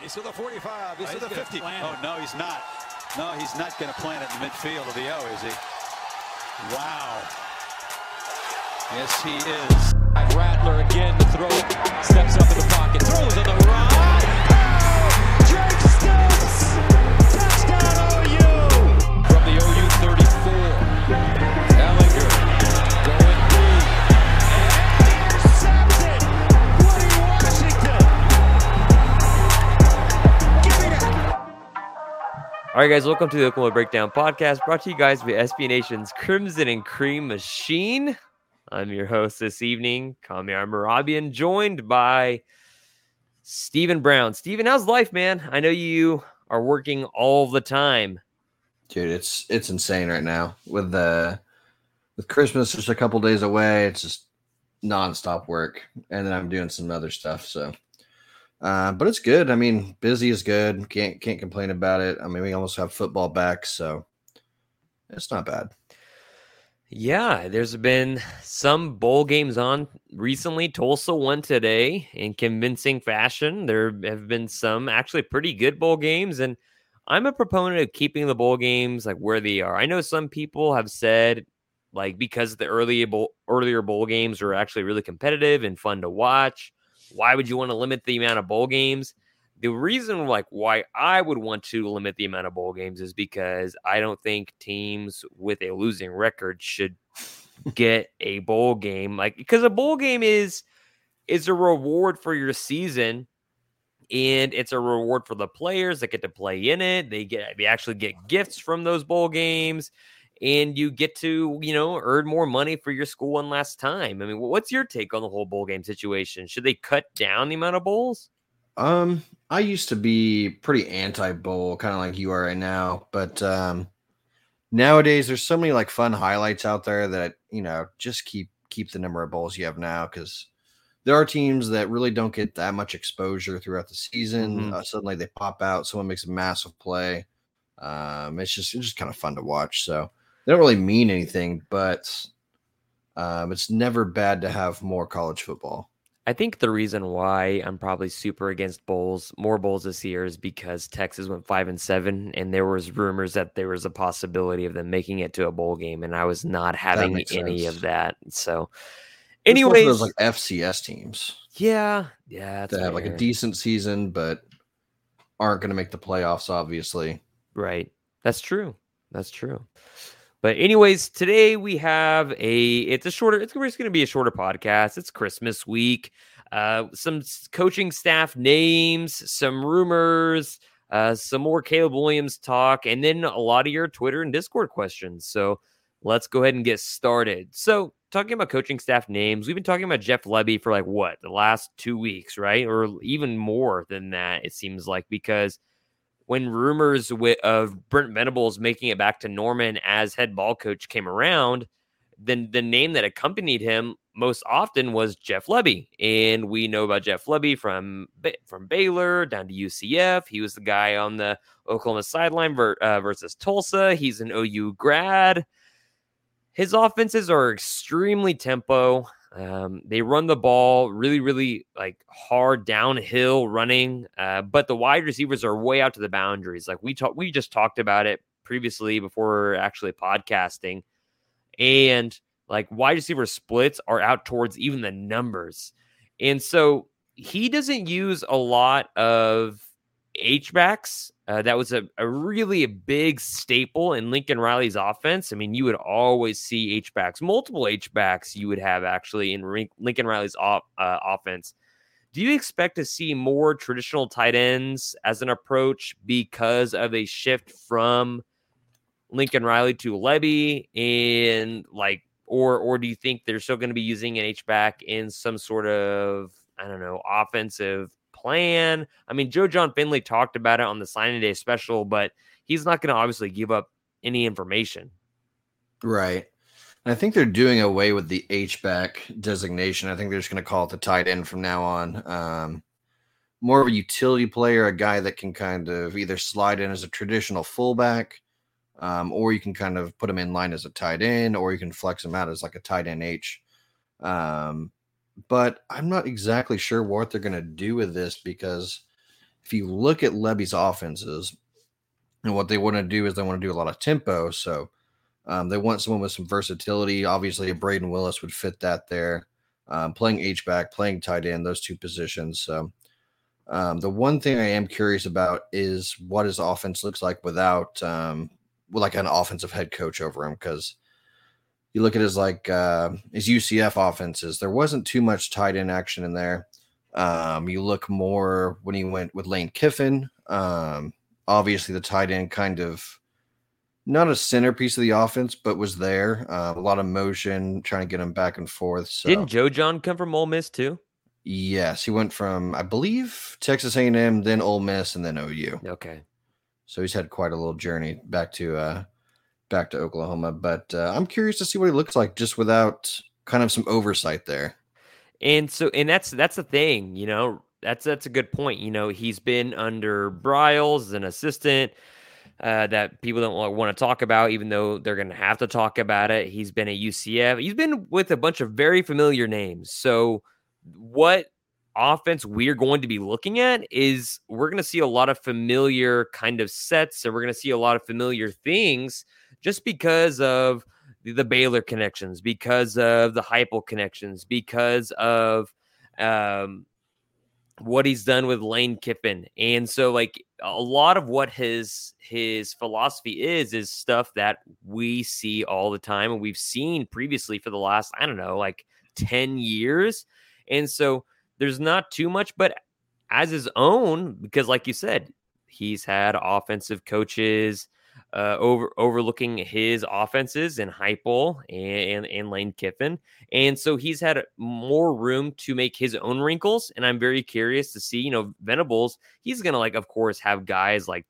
He's to the 45. He's oh, to the 50. Oh, no, he's not. No, he's not going to plant it in the midfield of the O, is he? Wow. Yes, he is. Rattler again to throw. Steps up in the pocket. Throws on the run. All right, guys, welcome to the Oklahoma Breakdown Podcast, brought to you guys by SB Nation's Crimson and Cream Machine. I'm your host this evening, Kamiar Merabian, joined by Stephen Brown. Stephen, how's life, man? I know you are working all the time. Dude, it's it's insane right now. With the with Christmas just a couple days away, it's just nonstop work. And then I'm doing some other stuff. So uh, but it's good. I mean, busy is good. Can't can't complain about it. I mean, we almost have football back, so it's not bad. Yeah, there's been some bowl games on recently. Tulsa won today in convincing fashion. There have been some actually pretty good bowl games, and I'm a proponent of keeping the bowl games like where they are. I know some people have said like because the early bowl, earlier bowl games are actually really competitive and fun to watch why would you want to limit the amount of bowl games? The reason, like, why I would want to limit the amount of bowl games is because I don't think teams with a losing record should get a bowl game. Like, because a bowl game is is a reward for your season and it's a reward for the players that get to play in it. They get they actually get gifts from those bowl games and you get to, you know, earn more money for your school one last time. I mean, what's your take on the whole bowl game situation? Should they cut down the amount of bowls? Um, I used to be pretty anti bowl, kind of like you are right now, but um nowadays there's so many like fun highlights out there that, you know, just keep keep the number of bowls you have now cuz there are teams that really don't get that much exposure throughout the season. Mm-hmm. Uh, suddenly they pop out, someone makes a massive play. Um, it's just it's just kind of fun to watch. So they don't really mean anything, but um, it's never bad to have more college football. I think the reason why I'm probably super against bowls, more bowls this year, is because Texas went five and seven, and there was rumors that there was a possibility of them making it to a bowl game, and I was not having any sense. of that. So, anyways, those like FCS teams, yeah, yeah, that have like a decent season, but aren't going to make the playoffs. Obviously, right? That's true. That's true. But anyways, today we have a it's a shorter it's going to be a shorter podcast. It's Christmas week. Uh some coaching staff names, some rumors, uh some more Caleb Williams talk and then a lot of your Twitter and Discord questions. So let's go ahead and get started. So, talking about coaching staff names, we've been talking about Jeff Lebby for like what, the last 2 weeks, right? Or even more than that it seems like because when rumors of Brent Venables making it back to Norman as head ball coach came around, then the name that accompanied him most often was Jeff Lebby, and we know about Jeff Lebby from from Baylor down to UCF. He was the guy on the Oklahoma sideline uh, versus Tulsa. He's an OU grad. His offenses are extremely tempo. Um, they run the ball really, really like hard downhill running, uh, but the wide receivers are way out to the boundaries. Like we talked, we just talked about it previously before actually podcasting, and like wide receiver splits are out towards even the numbers, and so he doesn't use a lot of H backs. Uh, that was a, a really a big staple in Lincoln Riley's offense. I mean, you would always see H backs, multiple H backs you would have actually in Lincoln Riley's off, uh, offense. Do you expect to see more traditional tight ends as an approach because of a shift from Lincoln Riley to Lebby and like or or do you think they're still going to be using an H back in some sort of I don't know offensive plan. I mean, Joe Jon Finley talked about it on the signing day special, but he's not going to obviously give up any information. Right. I think they're doing away with the H back designation. I think they're just going to call it the tight end from now on. Um, more of a utility player, a guy that can kind of either slide in as a traditional fullback, um, or you can kind of put him in line as a tight end, or you can flex him out as like a tight end H. Um, but I'm not exactly sure what they're going to do with this because if you look at Lebby's offenses and what they want to do is they want to do a lot of tempo. So um, they want someone with some versatility. Obviously, a Brayden Willis would fit that there. Um, playing H back, playing tight end, those two positions. So um, the one thing I am curious about is what his offense looks like without um, like an offensive head coach over him because you look at his like uh, his UCF offenses, there wasn't too much tight end action in there. Um, you look more when he went with Lane Kiffin. Um, obviously, the tight end kind of not a centerpiece of the offense, but was there. Uh, a lot of motion, trying to get him back and forth. So. Didn't Joe Jon come from Ole Miss too? Yes, he went from I believe Texas A&M, then Ole Miss, and then OU. Okay, so he's had quite a little journey back to uh, back to Oklahoma. But uh, I'm curious to see what he looks like just without kind of some oversight there. And so, and that's that's the thing, you know. That's that's a good point. You know, he's been under Briles as an assistant uh, that people don't want to talk about, even though they're going to have to talk about it. He's been at UCF. He's been with a bunch of very familiar names. So, what offense we're going to be looking at is we're going to see a lot of familiar kind of sets, and we're going to see a lot of familiar things just because of the Baylor connections, because of the Heupel connections, because of um, what he's done with Lane Kiffin. And so like a lot of what his his philosophy is is stuff that we see all the time and we've seen previously for the last I don't know like 10 years. And so there's not too much but as his own because like you said he's had offensive coaches uh, over overlooking his offenses and Heupel and, and, Lane Kiffin, and so he's had more room to make his own wrinkles. And I'm very curious to see, you know, Venables. He's gonna like, of course, have guys like,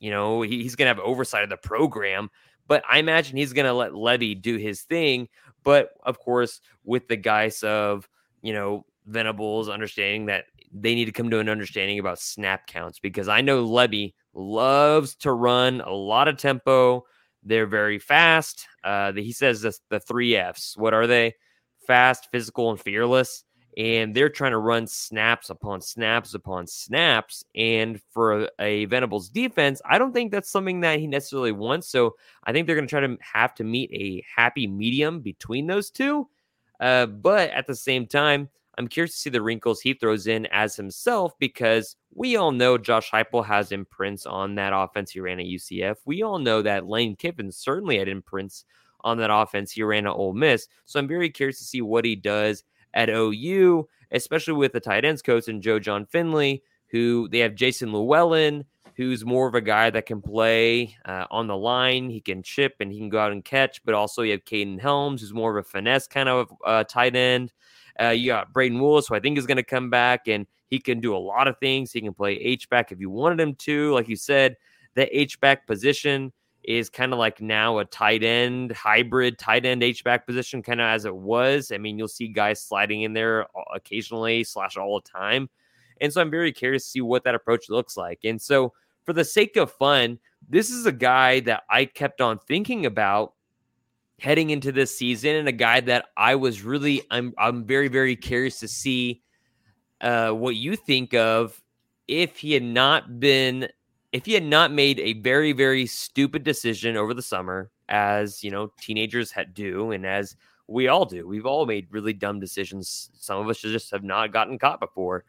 you know, he, he's gonna have oversight of the program, but I imagine he's gonna let Lebby do his thing. But of course, with the guys of you know Venables understanding that they need to come to an understanding about snap counts because I know Lebby loves to run a lot of tempo. They're very fast. Uh, he says the three F's. What are they? Fast, physical, and fearless. And they're trying to run snaps upon snaps upon snaps. And for a Venables defense, I don't think that's something that he necessarily wants. So I think they're going to try to have to meet a happy medium between those two. Uh, but at the same time, I'm curious to see the wrinkles he throws in as himself because we all know Josh Heupel has imprints on that offense he ran at UCF. We all know that Lane Kiffin certainly had imprints on that offense he ran at Ole Miss. So I'm very curious to see what he does at OU, especially with the tight ends coach and Joe Jon Finley, who they have Jason Llewellyn, who's more of a guy that can play uh, on the line. He can chip and he can go out and catch, but also you have Kaden Helms, who's more of a finesse kind of uh, tight end. Uh, you got Brayden Willis, who I think is going to come back, and he can do a lot of things. He can play H back if you wanted him to. Like you said, the H back position is kind of like now a tight end hybrid tight end H back position, kind of as it was. I mean, you'll see guys sliding in there occasionally slash all the time. And so I'm very curious to see what that approach looks like. And so, for the sake of fun, this is a guy that I kept on thinking about heading into this season and a guy that I was really I'm I'm very very curious to see uh, what you think of if he had not been if he had not made a very very stupid decision over the summer as you know teenagers had do and as we all do. We've all made really dumb decisions. Some of us just have not gotten caught before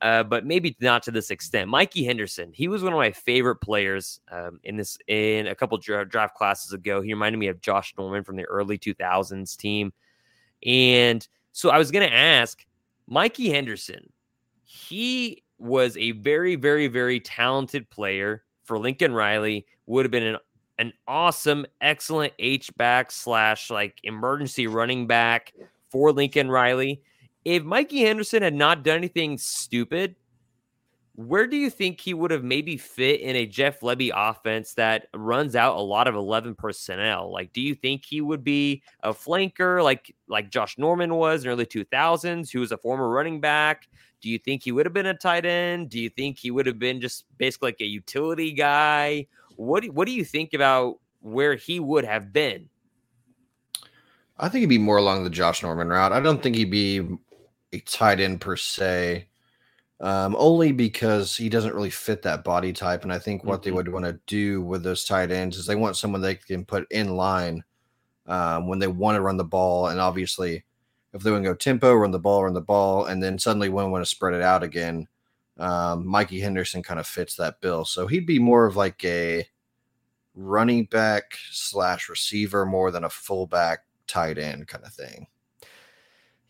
uh, but maybe not to this extent. Mikey Henderson, he was one of my favorite players um, in this in a couple draft classes ago. He reminded me of Josh Norman from the early 2000s team, and so I was going to ask Mikey Henderson. He was a very, very, very talented player for Lincoln Riley. Would have been an an awesome, excellent H back slash like emergency running back for Lincoln Riley if Mikey Henderson had not done anything stupid, where do you think he would have maybe fit in a Jeff Lebby offense that runs out a lot of 11 personnel? Like, do you think he would be a flanker like like Josh Norman was in early 2000s, who was a former running back? Do you think he would have been a tight end? Do you think he would have been just basically like a utility guy? What do, what do you think about where he would have been? I think he'd be more along the Josh Norman route. I don't think he'd be a tight end per se. Um, only because he doesn't really fit that body type. And I think what they Mhm. would want to do with those tight ends is they want someone they can put in line um, when they want to run the ball. And obviously, if they want to go tempo, run the ball, run the ball, and then suddenly when want to spread it out again, um, Mikey Henderson kind of fits that bill. So he'd be more of like a running back slash receiver more than a fullback tight end kind of thing.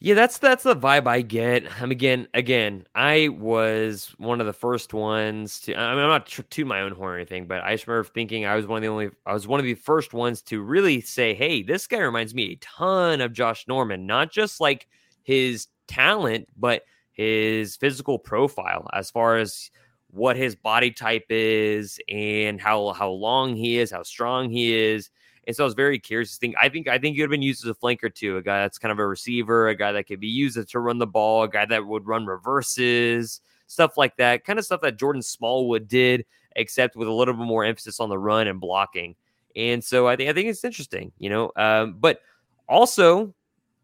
Yeah, that's that's the vibe I get. I'm again, again, I was one of the first ones to. I mean, I'm not to my own horn or anything, but I just remember thinking I was one of the only. I was one of the first ones to really say, "Hey, this guy reminds me a ton of Josh Norman, not just like his talent, but his physical profile as far as what his body type is and how how long he is, how strong he is." And so I was very curious to think. I think I think would have been used as a flanker too, a guy that's kind of a receiver, a guy that could be used to run the ball, a guy that would run reverses, stuff like that, kind of stuff that Jordan Smallwood did, except with a little bit more emphasis on the run and blocking. And so I think I think it's interesting, you know. Um, but also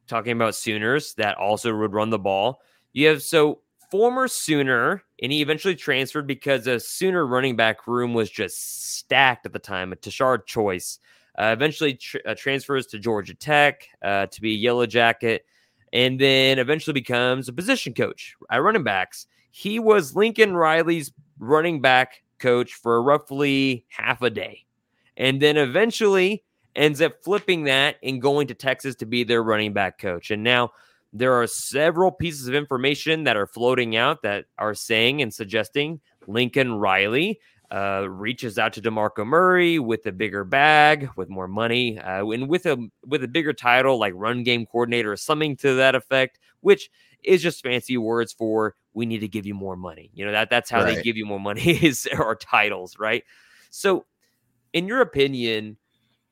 talking about Sooners that also would run the ball. You have so former Sooner, and he eventually transferred because the Sooner running back room was just stacked at the time. A Tashard Choice uh, eventually tr- uh, transfers to Georgia Tech uh, to be a Yellow Jacket, and then eventually becomes a position coach at running backs. He was Lincoln Riley's running back coach for roughly half a day, and then eventually ends up flipping that and going to Texas to be their running back coach. And now there are several pieces of information that are floating out that are saying and suggesting Lincoln Riley uh, reaches out to Demarco Murray with a bigger bag, with more money, uh, and with a with a bigger title like run game coordinator or something to that effect, which is just fancy words for we need to give you more money. You know that that's how they give you more money is our titles, right? So, in your opinion,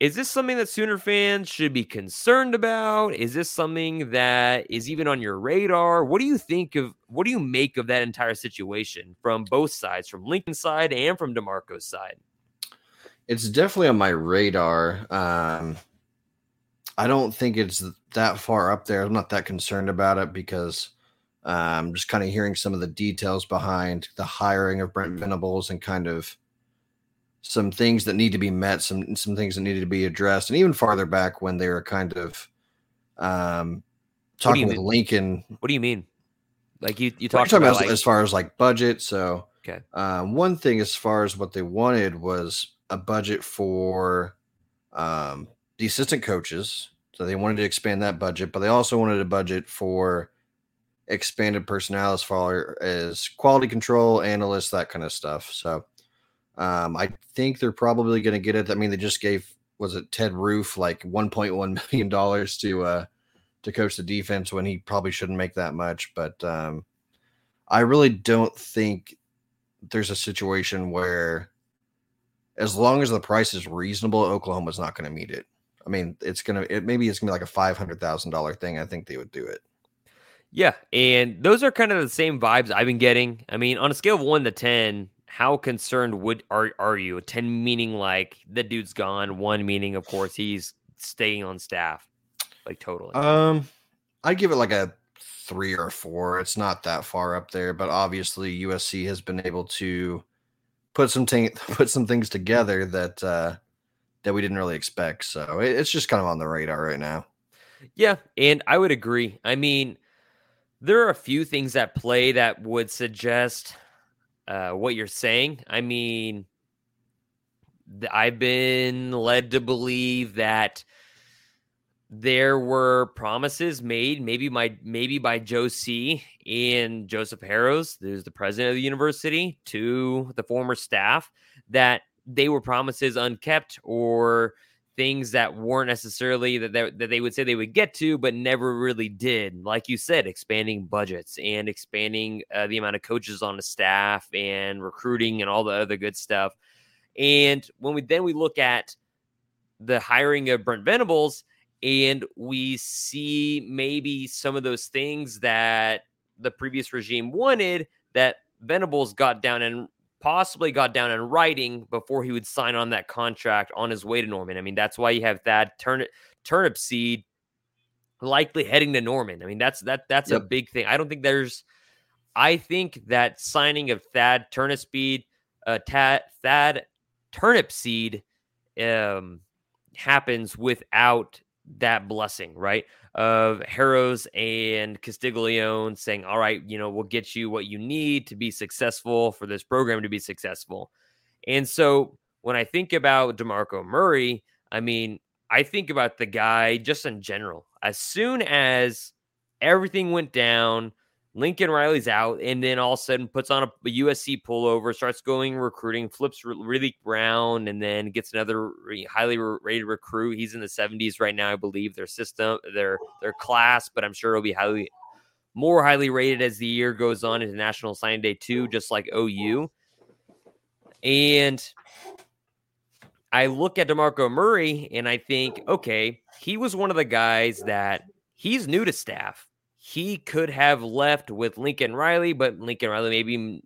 is this something that Sooner fans should be concerned about? Is this something that is even on your radar? What do you think of what do you make of that entire situation from both sides, from Lincoln's side and from DeMarco's side? It's definitely on my radar. Um, I don't think it's that far up there. I'm not that concerned about it because um, just kind of hearing some of the details behind the hiring of Brent Venables and kind of some things that need to be met, some some things that needed to be addressed, and even farther back when they were kind of um, What do you talking with mean? Lincoln What do you mean? Like you you talked about like, as far as like budget. So, Okay. um, one thing as far as what they wanted was a budget for um, the assistant coaches. So they wanted to expand that budget, but they also wanted a budget for expanded personnel as far as quality control, analysts, that kind of stuff. So, um, I think they're probably going to get it. I mean, they just gave was it Ted Roof like 1.1 million dollars to uh to coach the defense when he probably shouldn't make that much. But um, I really don't think there's a situation where, as long as the price is reasonable, Oklahoma's not going to meet it. I mean, it's gonna it maybe it's gonna be like a five hundred thousand dollar thing. I think they would do it. Yeah, and those are kind of the same vibes I've been getting. I mean, on a scale of one to ten, how concerned would are are you? Ten meaning like the dude's gone. One meaning, of course, he's staying on staff, like totally. Um, I give it like a three or four. It's not that far up there, but obviously USC has been able to put some thing put some things together that uh that we didn't really expect. So it, it's just kind of on the radar right now. Yeah, and I would agree. I mean, there are a few things at play that would suggest uh, what you're saying. I mean, I've been led to believe that there were promises made, maybe by maybe by Joe C and Joseph Harroz, who's the president of the university, to the former staff that they were promises unkept or things that weren't necessarily that they, that they would say they would get to, but never really did. Like you said, expanding budgets and expanding uh, the amount of coaches on the staff and recruiting and all the other good stuff. And when we then we look at the hiring of Brent Venables, and we see maybe some of those things that the previous regime wanted that Venables got down and possibly got down in writing before he would sign on that contract on his way to Norman. I mean, that's why you have that turnip Turnipseed likely heading to Norman. I mean, that's that that's a big thing. I don't think there's I think that signing of Thad Turnipseed, uh, Thad, Turnipseed um, happens without that blessing, right? Of Harroz and Castiglione saying, all right, you know, we'll get you what you need to be successful for this program to be successful. And so when I think about DeMarco Murray, I mean, I think about the guy just in general. As soon as everything went down, Lincoln Riley's out, and then all of a sudden puts on a, a USC pullover, starts going recruiting, flips Raleek Brown, and then gets another highly rated recruit. He's in the 70s right now, I believe. Their system, their their class, but I'm sure it'll be highly more highly rated as the year goes on into National Signing Day too, just like OU. And I look at DeMarco Murray and I think, okay, he was one of the guys that he's new to staff he could have left with Lincoln Riley, but Lincoln Riley maybe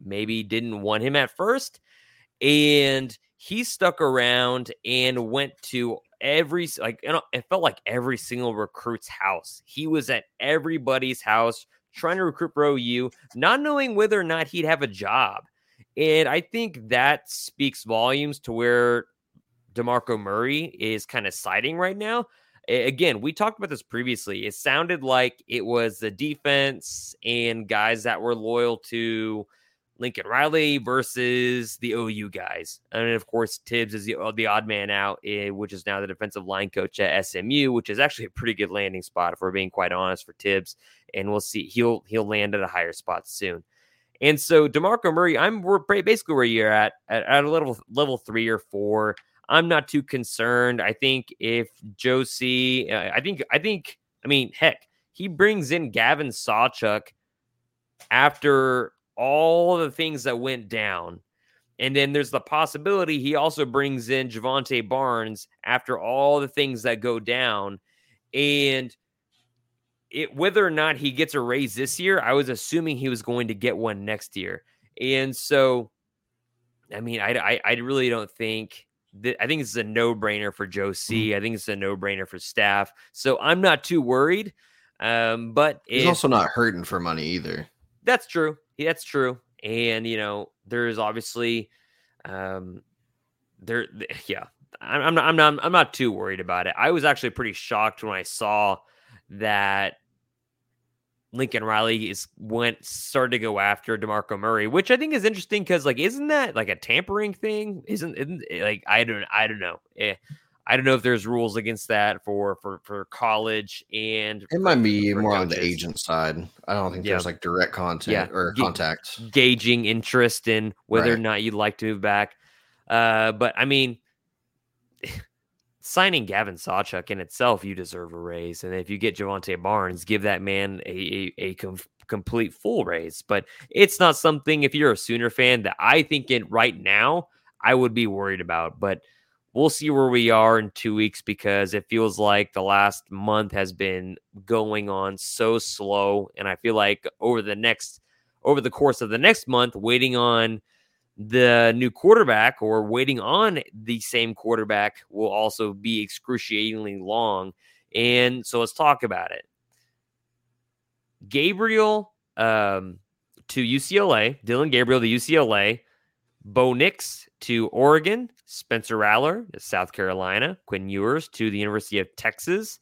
maybe didn't want him at first, and he stuck around and went to every like it felt like every single recruit's house. He was at everybody's house trying to recruit for OU, not knowing whether or not he'd have a job. And I think that speaks volumes to where DeMarco Murray is kind of siding right now again, we talked about this previously. It sounded like it was the defense and guys that were loyal to Lincoln Riley versus the OU guys. And of course, Tibbs is the, uh, the odd man out, eh, which is now the defensive line coach at SMU, which is actually a pretty good landing spot, if we're being quite honest, for Tibbs. And we'll see, he'll he'll land at a higher spot soon. And so DeMarco Murray, I'm we're basically where you're at, at, at a level level three or four. I'm not too concerned. I think if Josie, uh, I think, I think, I mean, heck, he brings in Gavin Sawchuk after all the things that went down. And then there's the possibility he also brings in Jovantae Barnes after all the things that go down. And it whether or not he gets a raise this year, I was assuming he was going to get one next year. And so, I mean, I, I, I really don't think th- I think it's a no brainer for Joe C. Mm-hmm. I think it's a no brainer for staff. So I'm not too worried. Um, but he's also not hurting for money either. That's true. That's true. And you know, there's obviously, um, there, yeah. I'm not. I'm not. I'm not too worried about it. I was actually pretty shocked when I saw that Lincoln Riley is went started to go after DeMarco Murray, which I think is interesting because like isn't that like a tampering thing? Isn't, isn't eh, like I don't I don't know. Eh, I don't know if there's rules against that for for for college and it might be more coaches. on the agent side. I don't think yeah. there's like direct content yeah. or Ga- contact gauging interest in whether right. or not you'd like to move back. Uh, but I mean signing Gavin Sawchuk in itself, you deserve a raise. And if you get Jovantae Barnes, give that man a, a, a com- complete full raise. But it's not something, if you're a Sooner fan, that I think in right now I would be worried about. But we'll see where we are in two weeks because it feels like the last month has been going on so slow. And I feel like over the next, over the course of the next month, waiting on the new quarterback or waiting on the same quarterback will also be excruciatingly long. And so let's talk about it. Gabriel um, to UCLA, Dillon Gabriel to UCLA, Bo Nix to Oregon, Spencer Rattler to South Carolina, Quinn Ewers to the University of Texas.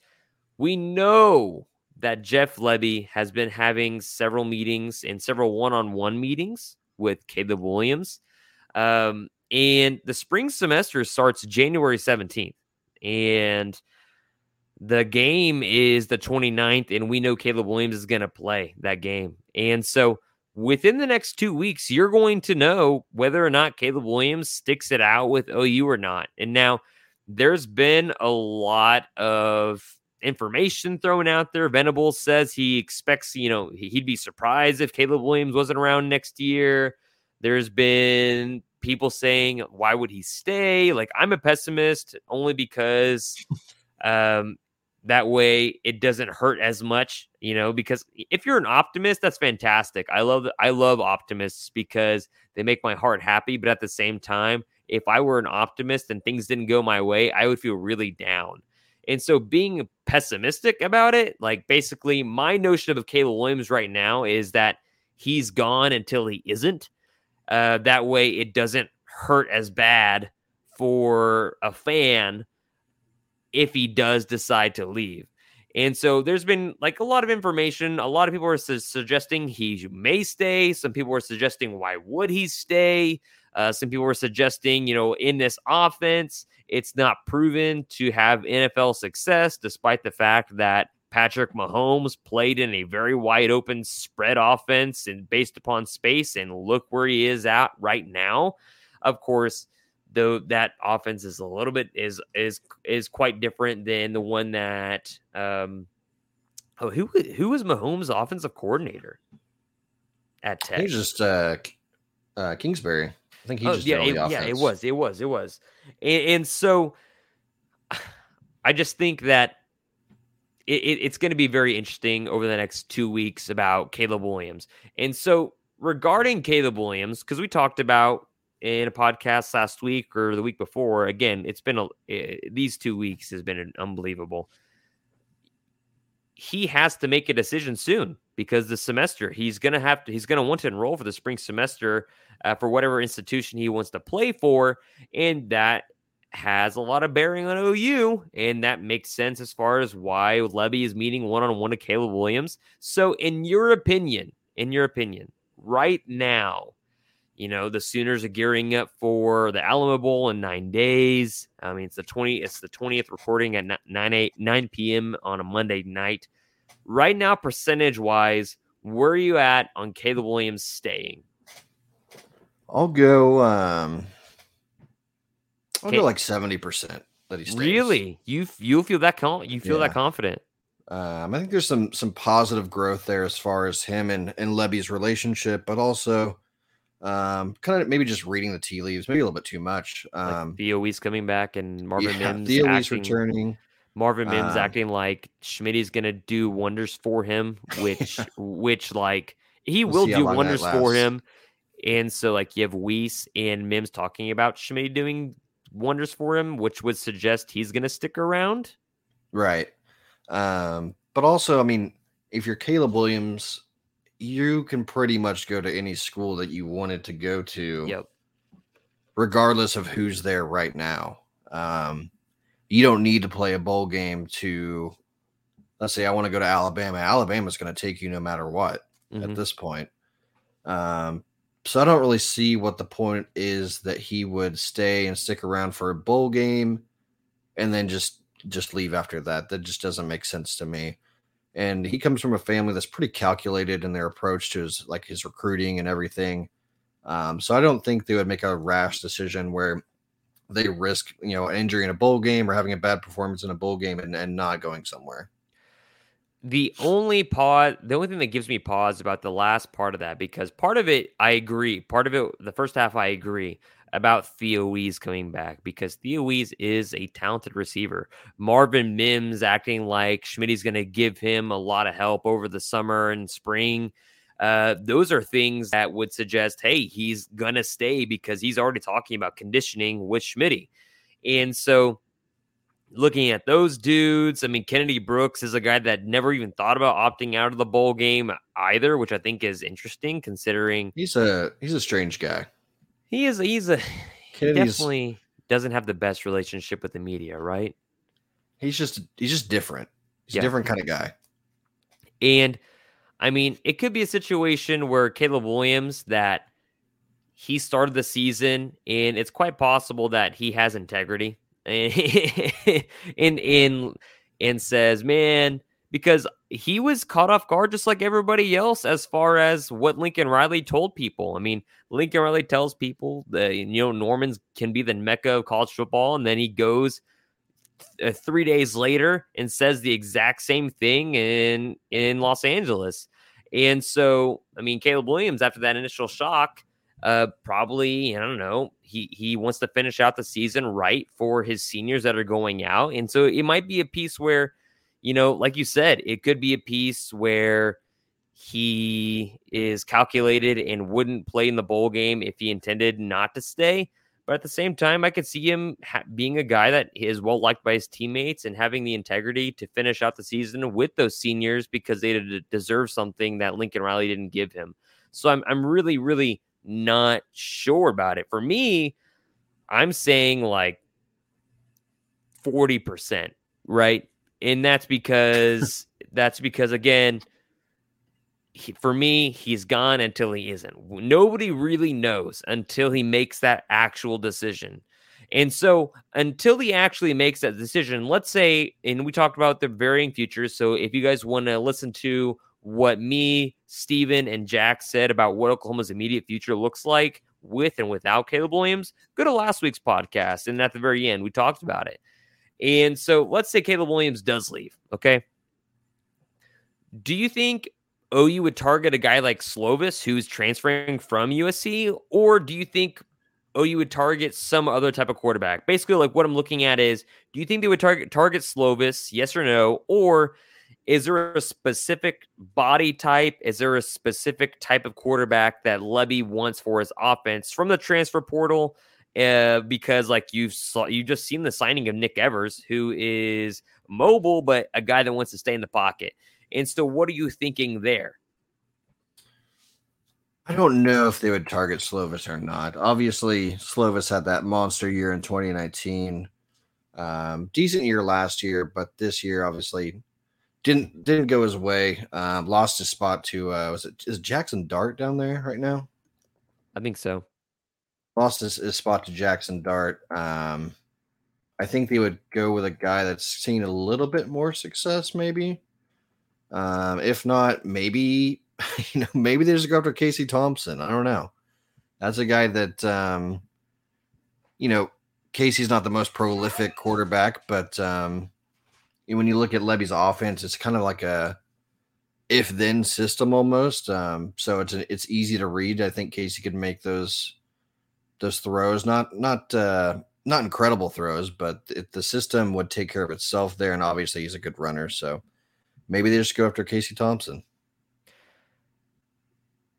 We know that Jeff Lebby has been having several meetings and several one on one meetings with Caleb Williams. Um, and the spring semester starts January 17th. And the game is the 29th, and we know Caleb Williams is going to play that game. And so within the next two weeks, you're going to know whether or not Caleb Williams sticks it out with OU or not. And now there's been a lot of information thrown out there. Venables says he expects, you know, he'd be surprised if Caleb Williams wasn't around next year. There's been people saying, why would he stay? Like, I'm a pessimist only because um, that way it doesn't hurt as much, you know, because if you're an optimist, that's fantastic. I love I love optimists because they make my heart happy, but at the same time, if I were an optimist and things didn't go my way, I would feel really down. And so being pessimistic about it, like basically my notion of Caleb Williams right now is that he's gone until he isn't. Uh, that way, it doesn't hurt as bad for a fan if he does decide to leave. And so there's been like a lot of information. A lot of people are su- suggesting he may stay. Some people are suggesting why would he stay? Uh, some people were suggesting, you know, in this offense, it's not proven to have NFL success, despite the fact that Patrick Mahomes played in a very wide open spread offense and based upon space. And look where he is at right now. Of course, though that offense is a little bit is is is quite different than the one that um oh who who was Mahomes offensive coordinator at Tech? He's just uh, uh Kingsbury. I think he Oh, just yeah, it, yeah, it was, it was, it was, and, and so I just think that it, it, it's going to be very interesting over the next two weeks about Caleb Williams. And so regarding Caleb Williams, because we talked about in a podcast last week or the week before, again, it's been a, eh, these two weeks has been unbelievable. He has to make a decision soon because the semester he's going to have to he's going to want to enroll for the spring semester uh, for whatever institution he wants to play for and that has a lot of bearing on OU and that makes sense as far as why Lebby is meeting one on one to Caleb Williams. So in your opinion, in your opinion, right now, you know, the Sooners are gearing up for the Alamo Bowl in 9 days. I mean, it's the 20 it's the 20th recording at 9 8, 9 p.m. on a Monday night. Right now percentage wise, where are you at on Caleb Williams staying? I'll go. um I'll go like seventy percent that he stays. Really? You you feel that con- you feel that confident? Um, I think there's some some positive growth there as far as him and and Lebby's relationship, but also um, kind of maybe just reading the tea leaves, maybe a little bit too much. Like Um, Theo's coming back and Marvin yeah, Mims Theo's acting, returning. Marvin Mims Um, acting like Schmidt's gonna do wonders for him, which which like he We'll will do wonders for him. And so like you have Wease and Mims talking about Schmidt doing wonders for him, which would suggest he's gonna stick around. Right. Um, but also, I mean, if you're Caleb Williams, you can pretty much go to any school that you wanted to go to, Yep. regardless of who's there right now. Um, you don't need to play a bowl game to, let's say, I want to go to Alabama. Alabama's going to take you no matter what Mhm. at this point. Um, so I don't really see what the point is that he would stay and stick around for a bowl game and then just just leave after that. That just doesn't make sense to me. And he comes from a family that's pretty calculated in their approach to his like his recruiting and everything. Um, so I don't think they would make a rash decision where they risk, you know, an injury in a bowl game or having a bad performance in a bowl game and, and not going somewhere. The only pause, the only thing that gives me pause about the last part of that, because part of it, I agree. Part of it, the first half, I agree about Theo Wease coming back because Theo Wease is a talented receiver. Marvin Mims acting like Schmidt's going to give him a lot of help over the summer and spring. Uh, those are things that would suggest, hey, he's going to stay because he's already talking about conditioning with Schmidt. And so, looking at those dudes, I mean, Kennedy Brooks is a guy that never even thought about opting out of the bowl game either, which I think is interesting considering He's a he's a strange guy. he is he's a he definitely doesn't have the best relationship with the media, right? he's just he's just different. He's Yeah. a different kind of guy. And I mean, it could be a situation where Caleb Williams that he started the season and it's quite possible that he has integrity and and and says, "Man, because he was caught off guard just like everybody else as far as what Lincoln Riley told people. I mean, Lincoln Riley tells people that you know Norman's can be the mecca of college football, and then he goes uh, three days later and says the exact same thing in in Los Angeles. And so, I mean, Caleb Williams after that initial shock, uh, probably I don't know. He he wants to finish out the season right for his seniors that are going out, and so it might be a piece where, you know, like you said, it could be a piece where he is calculated and wouldn't play in the bowl game if he intended not to stay. But at the same time, I could see him ha- being a guy that is well liked by his teammates and having the integrity to finish out the season with those seniors because they deserve something that Lincoln Riley didn't give him. So I'm I'm really really not sure about it. For me, I'm saying like 40%, right? And that's because that's because again, he, for me, he's gone until he isn't. Nobody really knows until he makes that actual decision. And so, until he actually makes that decision, let's say, and we talked about the varying futures. So, if you guys want to listen to what me, Steven, and Jack said about what Oklahoma's immediate future looks like with and without Caleb Williams, go to last week's podcast. And at the very end, we talked about it. And so, let's say Caleb Williams does leave. Okay. Do you think OU would target a guy like Slovis who's transferring from USC, or do you think OU would target some other type of quarterback? Basically, like what I'm looking at is, do you think they would target target Slovis, yes or no, or is there a specific body type? Is there a specific type of quarterback that Lebby wants for his offense from the transfer portal? Uh, because like you saw, you just seen the signing of Nick Evers, who is mobile but a guy that wants to stay in the pocket. And so, what are you thinking there? I don't know if they would target Slovis or not. Obviously, Slovis had that monster year in 2019. Um, decent year last year, but this year obviously didn't didn't go his way. Um, lost his spot to uh, was it is Jackson Dart down there right now? I think so. Lost his, his spot to Jackson Dart. Um, I think they would go with a guy that's seen a little bit more success, maybe. Um, if not, maybe you know, maybe they just go after Casey Thompson. I don't know. That's a guy that um, you know, Casey's not the most prolific quarterback, but um, when you look at Lebby's offense, it's kind of like a if then system almost. Um, so it's a, it's easy to read. I think Casey could make those those throws, not not uh, not incredible throws, but it, the system would take care of itself there. And obviously, he's a good runner, so maybe they just go after Casey Thompson.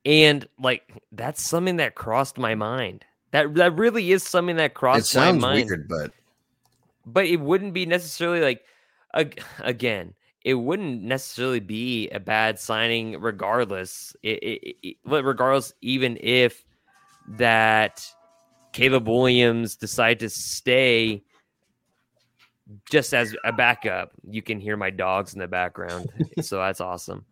And like that's something that crossed my mind. That that really is something that crossed it sounds my mind. Weird, but but it wouldn't be necessarily like again. It wouldn't necessarily be a bad signing, regardless. It, it, it, regardless, even if that Caleb Williams decide to stay just as a backup. You can hear my dogs in the background, so that's awesome.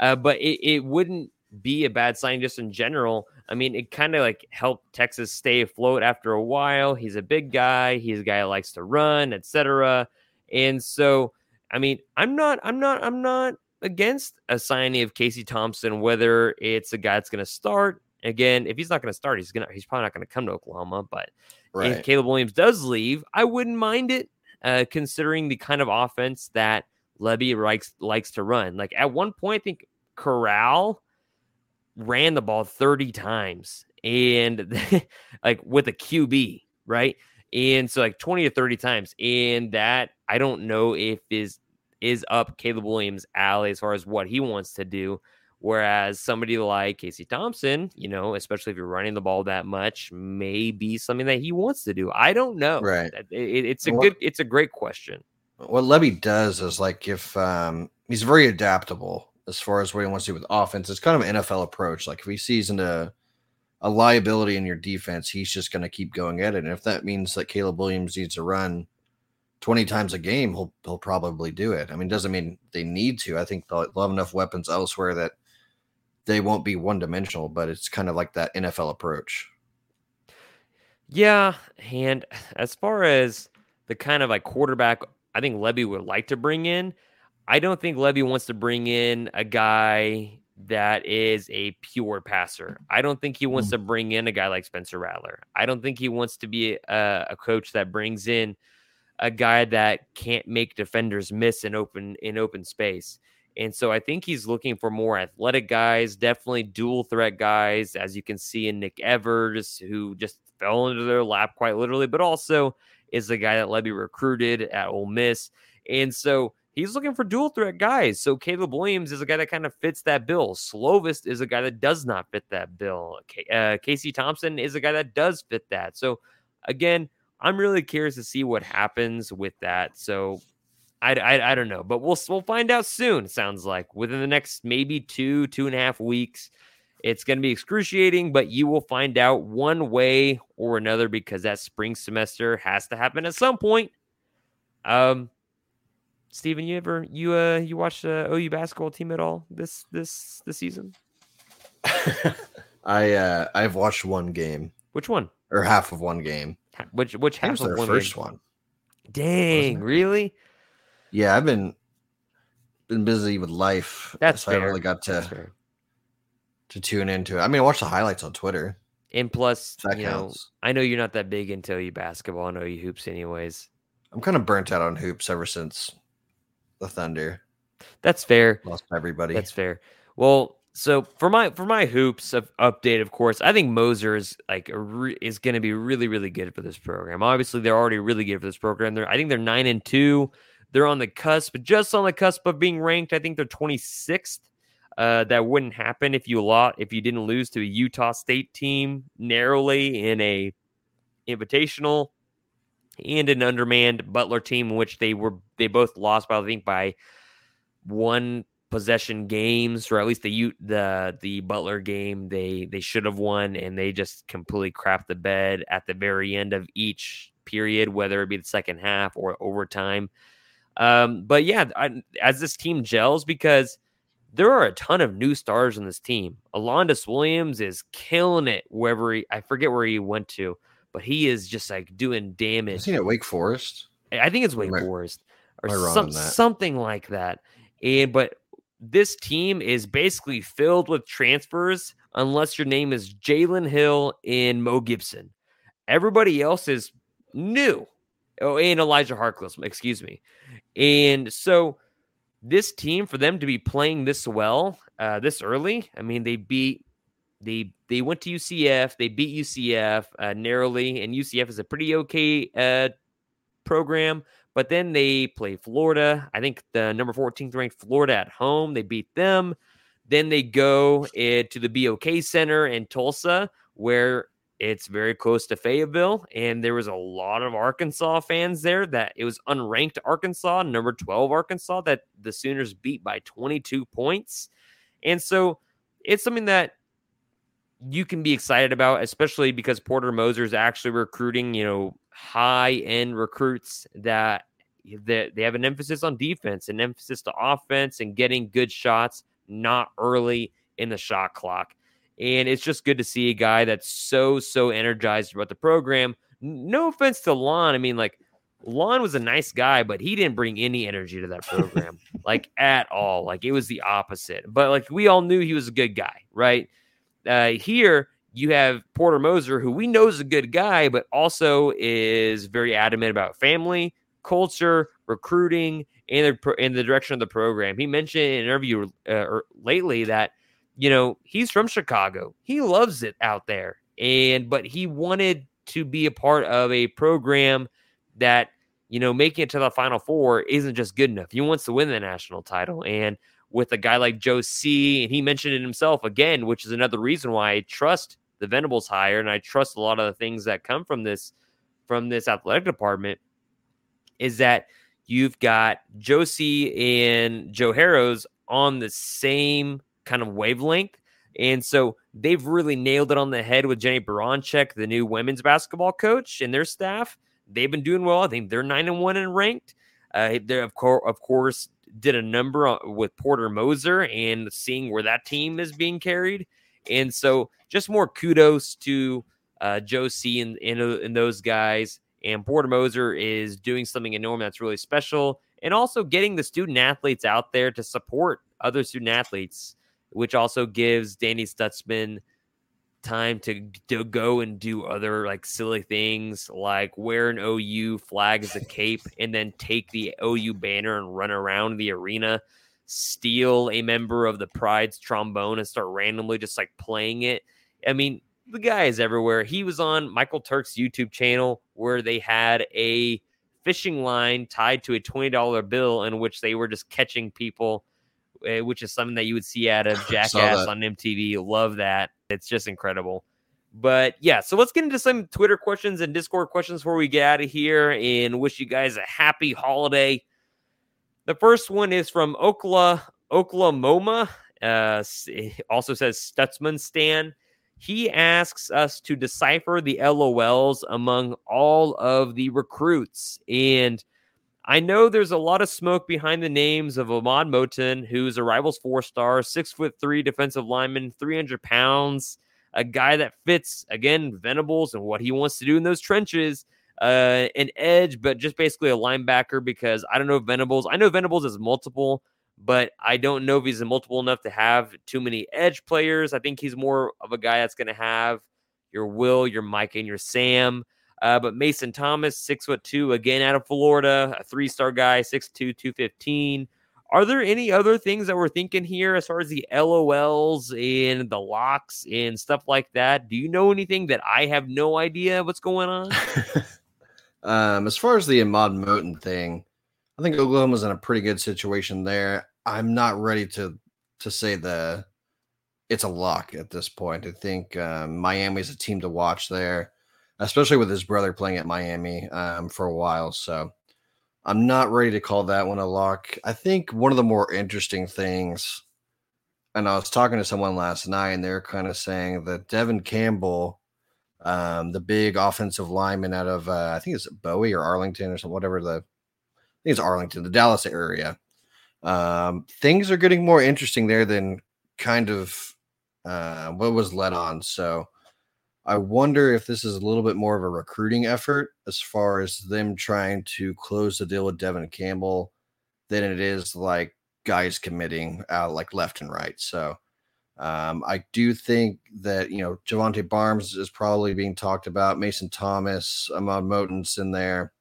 Uh, but it, it wouldn't be a bad sign just in general. I mean, it kind of like helped Texas stay afloat after a while. He's a big guy. He's a guy that likes to run, etc. And so, I mean, I'm not, I'm not, I'm not against a signing of Casey Thompson, whether it's a guy that's going to start. Again, if he's not going to start, he's gonna, he's probably not going to come to Oklahoma. But right. if Caleb Williams does leave, I wouldn't mind it, uh, considering the kind of offense that Lebby likes likes to run. Like at one point, I think Corral ran the ball 30 times and like with a QB, right? And so like 20 or 30 times. And that I don't know if is is up Caleb Williams' alley as far as what he wants to do. Whereas somebody like Casey Thompson, you know, especially if you're running the ball that much, may be something that he wants to do. I don't know. Right. It, it's a good, it's a great question. What Lebby does is like if um, he's very adaptable as far as what he wants to do with offense. It's kind of an NFL approach. Like if he sees into a liability in your defense, he's just going to keep going at it. And if that means that Caleb Williams needs to run 20 times a game, he'll he'll probably do it. I mean, doesn't mean they need to. I think they'll, have enough weapons elsewhere that they won't be one dimensional, but it's kind of like that NFL approach. Yeah, and as far as the kind of like quarterback I think Lebby would like to bring in, I don't think Lebby wants to bring in a guy that is a pure passer. I don't think he wants mm. to bring in a guy like Spencer Rattler. I don't think he wants to be a, a, coach that brings in a guy that can't make defenders miss in open in open space. And so I think he's looking for more athletic guys, definitely dual threat guys, as you can see in Nick Evers, who just fell into their lap quite literally, but also is the guy that Lebby recruited at Ole Miss. And so he's looking for dual threat guys. So Caleb Williams is a guy that kind of fits that bill. Slovis is a guy that does not fit that bill. Uh, Casey Thompson is a guy that does fit that. So again, I'm really curious to see what happens with that. So I, I, I don't know, but we'll we'll find out soon. Sounds like within the next maybe two two and a half weeks. It's going to be excruciating, but you will find out one way or another because that spring semester has to happen at some point. Um, Steven, you ever you uh you watched the OU basketball team at all this this this season? I uh I've watched one game Which one? or half of one game. Which which I half was their one first game? one. Dang, really? Yeah, I've been been busy with life. That's so I fair. haven't really got to to tune into it. I mean, I watched the highlights on Twitter. And plus, that you know, counts. I know you're not that big into OU basketball and OU hoops, anyways. I'm kind of burnt out on hoops ever since the Thunder That's fair. lost everybody. That's fair. Well, so for my for my hoops of update, of course, I think Moser is like re- is going to be really really good for this program. Obviously, they're already really good for this program. They're I think they're nine and two. They're on the cusp, but just on the cusp of being ranked. I think they're twenty sixth. Uh, that wouldn't happen if you lot if you didn't lose to a Utah State team narrowly in a invitational and an undermanned Butler team, which they were they both lost by I think by one possession games, or at least the the the Butler game they they should have won, and they just completely crapped the bed at the very end of each period, whether it be the second half or overtime. Um, but yeah, I, as this team gels, because there are a ton of new stars in this team. Alondes Williams is killing it wherever he, I forget where he went to, but he is just like doing damage. I've seen it Wake Forest. I think it's Wake I- Forest or am I wrong some, something like that. And but this team is basically filled with transfers unless your name is Jalen Hill and Mo Gibson. Everybody else is new. Oh, and Elijah Harkless, excuse me. And so this team, for them to be playing this well, uh, this early, I mean, they beat they they went to UCF, they beat UCF uh, narrowly, and UCF is a pretty okay uh, program. But then they play Florida. I think the number 14th ranked Florida at home. They beat them. Then they go to the BOK Center in Tulsa, where it's very close to Fayetteville. And there was a lot of Arkansas fans there that it was unranked Arkansas, number 12 Arkansas, that the Sooners beat by 22 points. And so it's something that you can be excited about, especially because Porter Moser is actually recruiting, you know, high end recruits that that they have an emphasis on defense, an emphasis to offense, and getting good shots, not early in the shot clock. And it's just good to see a guy that's so so energized about the program. No offense to Lon, I mean, like Lon was a nice guy, but he didn't bring any energy to that program, like at all. Like it was the opposite. But like we all knew he was a good guy, right? Uh, here you have Porter Moser, who we know is a good guy, but also is very adamant about family, culture, recruiting, and the, and the direction of the program. He mentioned in an interview uh, or lately that you know he's from Chicago. He loves it out there, and but he wanted to be a part of a program that you know making it to the Final Four isn't just good enough. He wants to win the national title, and with a guy like Joe C, and he mentioned it himself again, which is another reason why I trust the Venables hire, and I trust a lot of the things that come from this from this athletic department. Is that you've got Joe C and Joe Harroz on the same kind of wavelength. And so they've really nailed it on the head with Jennie Baranczyk, the new women's basketball coach, and their staff. They've been doing well. I think they're nine and one and ranked. Uh, they're of of course, did a number with Porter Moser and seeing where that team is being carried. And so, just more kudos to uh, Joe C and, and, and those guys. And Porter Moser is doing something in Norman that's really special, and also getting the student athletes out there to support other student athletes, which also gives Danny Stutsman time to, to go and do other like silly things like wear an OU flag as a cape and then take the OU banner and run around the arena, steal a member of the Pride's trombone and start randomly just like playing it. I mean, the guy is everywhere. He was on Michael Turk's YouTube channel where they had a fishing line tied to a $20 bill in which they were just catching people, uh, which is something that you would see out of Jackass on MTV. Love that. It's just incredible. But yeah, so let's get into some Twitter questions and Discord questions before we get out of here and wish you guys a happy holiday. The first one is from Okla Oklahoma, uh, also says Stutsman Stan. He asks us to decipher the LOLs among all of the recruits. And I know there's a lot of smoke behind the names of Ahmad Moten, who's a Rivals four star, six foot three defensive lineman, 300 pounds, a guy that fits, again, Venables and what he wants to do in those trenches. Uh, an edge, but just basically a linebacker because I don't know Venables. I know Venables is multiple, but I don't know if he's multiple enough to have too many edge players. I think he's more of a guy that's going to have your Will, your Mike, and your Sam. Uh, but Mason Thomas, six foot two, again out of Florida, a three star guy, 6'2, 215. Are there any other things that we're thinking here as far as the LOLs and the locks and stuff like that? Do you know anything that I have no idea what's going on? um, as far as the Ahmad Moten thing, I think Oklahoma's in a pretty good situation there. I'm not ready to to say the it's a lock at this point. I think um, Miami's a team to watch there especially with his brother playing at Miami um, for a while. So I'm not ready to call that one a lock. I think one of the more interesting things, and I was talking to someone last night, and they're kind of saying that Devon Campbell, um, the big offensive lineman out of uh, I think it's Bowie or Arlington or something, whatever the I think it's Arlington, the Dallas area. Um, things are getting more interesting there than kind of uh, what was led on. So I wonder if this is a little bit more of a recruiting effort as far as them trying to close the deal with Devon Campbell than it is like guys committing out like left and right. So um, I do think that you know Javante Barnes is probably being talked about. Mason Thomas, Ahmad Moten's in there,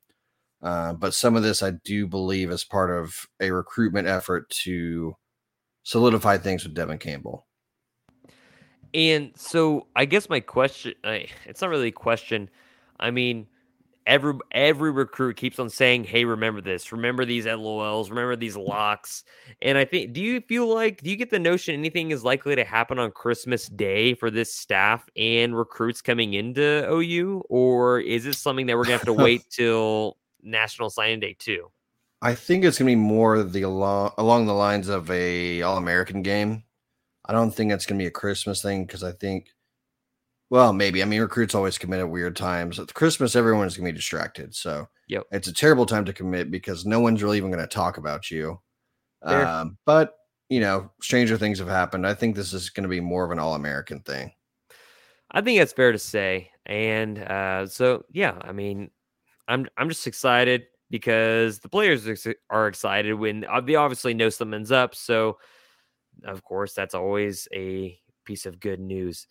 uh, but some of this I do believe is part of a recruitment effort to solidify things with Devon Campbell. And so I guess my question it's not really a question. I mean, every every recruit keeps on saying, "Hey, remember this. Remember these LOLs. Remember these locks." And I think, do you feel like do you get the notion anything is likely to happen on Christmas Day for this staff and recruits coming into OU, or is this something that we're gonna have to wait till National Signing Day too? I think it's gonna be more the along along the lines of a All American game I don't think it's going to be a Christmas thing because I think, well, maybe. I mean, recruits always commit at weird times. At Christmas, everyone's going to be distracted. So yep. it's a terrible time to commit because no one's really even going to talk about you. Um, but, you know, stranger things have happened. I think this is going to be more of an all American thing. I think that's fair to say. And uh, so, yeah, I mean, I'm I'm just excited because the players are excited when uh, they obviously know something's up. So of course, that's always a piece of good news.